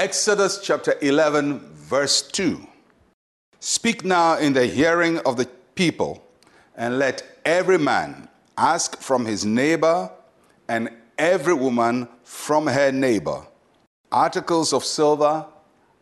Exodus chapter 11, verse 2. Speak now in the hearing of the people, and let every man ask from his neighbor and every woman from her neighbor articles of silver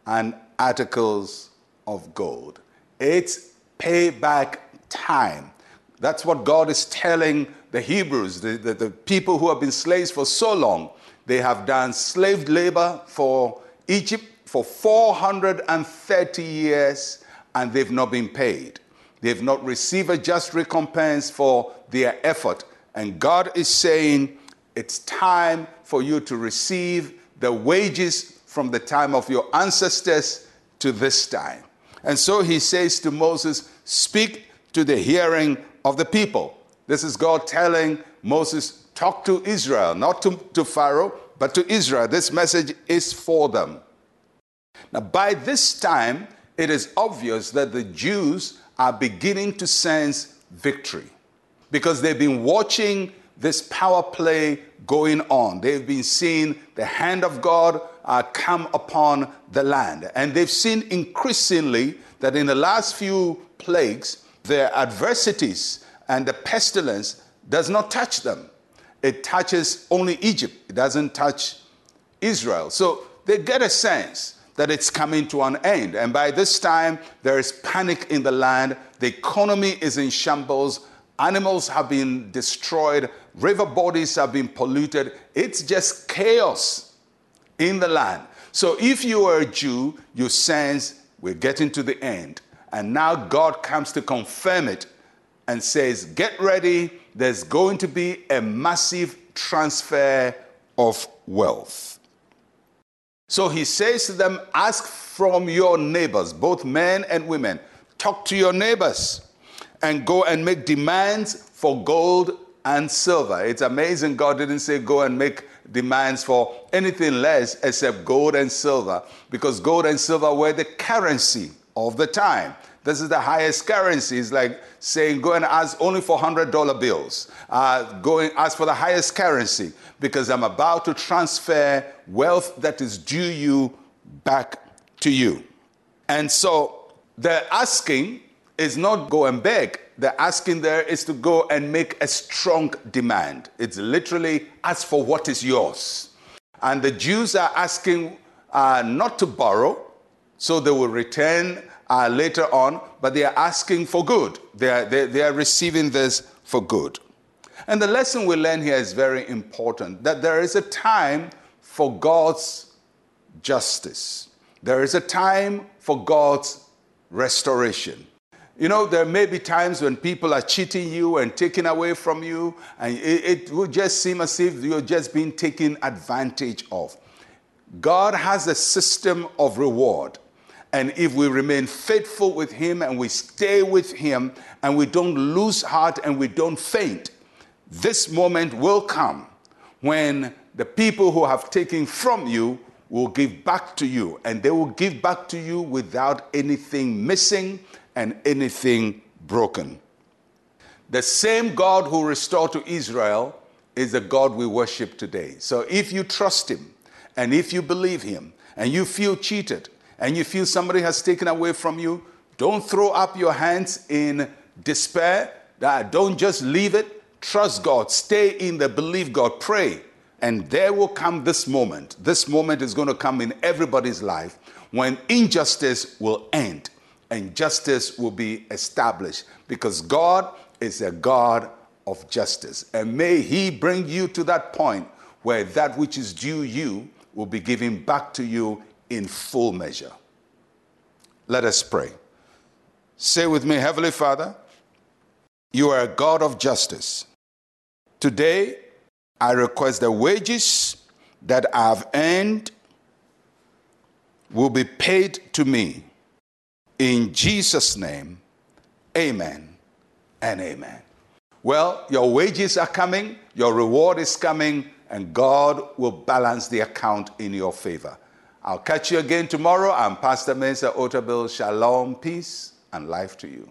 and articles of gold. It's payback time. That's what God is telling the Hebrews, the, the, the, people who have been slaves for so long. They have done slave labor for Egypt for 430 years and they've not been paid. They've not received a just recompense for their effort. And God is saying, it's time for you to receive the wages from the time of your ancestors to this time. And so he says to Moses, Speak to the hearing of the people. This is God telling Moses, Talk to Israel, not to, to Pharaoh, but to Israel. This message is for them. Now, by this time, it is obvious that the Jews are beginning to sense victory because they've been watching this power play going on. They've been seeing the hand of God uh, come upon the land. And they've seen increasingly that in the last few plagues, their adversities and the pestilence does not touch them. It touches only Egypt, it doesn't touch Israel. So they get a sense that it's coming to an end. And by this time, there is panic in the land. The economy is in shambles. Animals have been destroyed. River bodies have been polluted. It's just chaos in the land. So if you are a Jew, you sense we're getting to the end. And now God comes to confirm it and says, Get ready, there's going to be a massive transfer of wealth. So he says to them, Ask from your neighbors, both men and women. Talk to your neighbors and go and make demands for gold and silver. It's amazing God didn't say go and make demands for anything less except gold and silver because gold and silver were the currency of the time. This is the highest currency. It's like saying, go and ask only for $100 bills. Uh, go and ask for the highest currency because I'm about to transfer wealth that is due you back to you. And so the asking is not go and beg. The asking there is to go and make a strong demand. It's literally ask for what is yours. And the Jews are asking uh, not to borrow, so they will return uh, later on, but they are asking for good. They are, they, they are receiving this for good. And the lesson we learn here is very important that there is a time for God's justice, there is a time for God's restoration. You know, there may be times when people are cheating you and taking away from you, and it, it will just seem as if you're just being taken advantage of. God has a system of reward. And if we remain faithful with Him and we stay with Him and we don't lose heart and we don't faint, this moment will come when the people who have taken from you will give back to you, and they will give back to you without anything missing and anything broken. The same God who restored to Israel is the God we worship today. So if you trust Him and if you believe Him and you feel cheated and you feel somebody has taken away from you, don't throw up your hands in despair. Don't just leave it. Trust God. Stay in the believe God. Pray. And there will come this moment. This moment is going to come in everybody's life when injustice will end and justice will be established because God is a God of justice. And may He bring you to that point where that which is due you will be given back to you in full measure. Let us pray. Say with me, Heavenly Father, you are a God of justice. Today, I request the wages that I have earned will be paid to me. In Jesus' name, amen and amen. Well, your wages are coming, your reward is coming, and God will balance the account in your favor. I'll catch you again tomorrow. I'm Pastor Mensa Otabil. Shalom, peace, and life to you.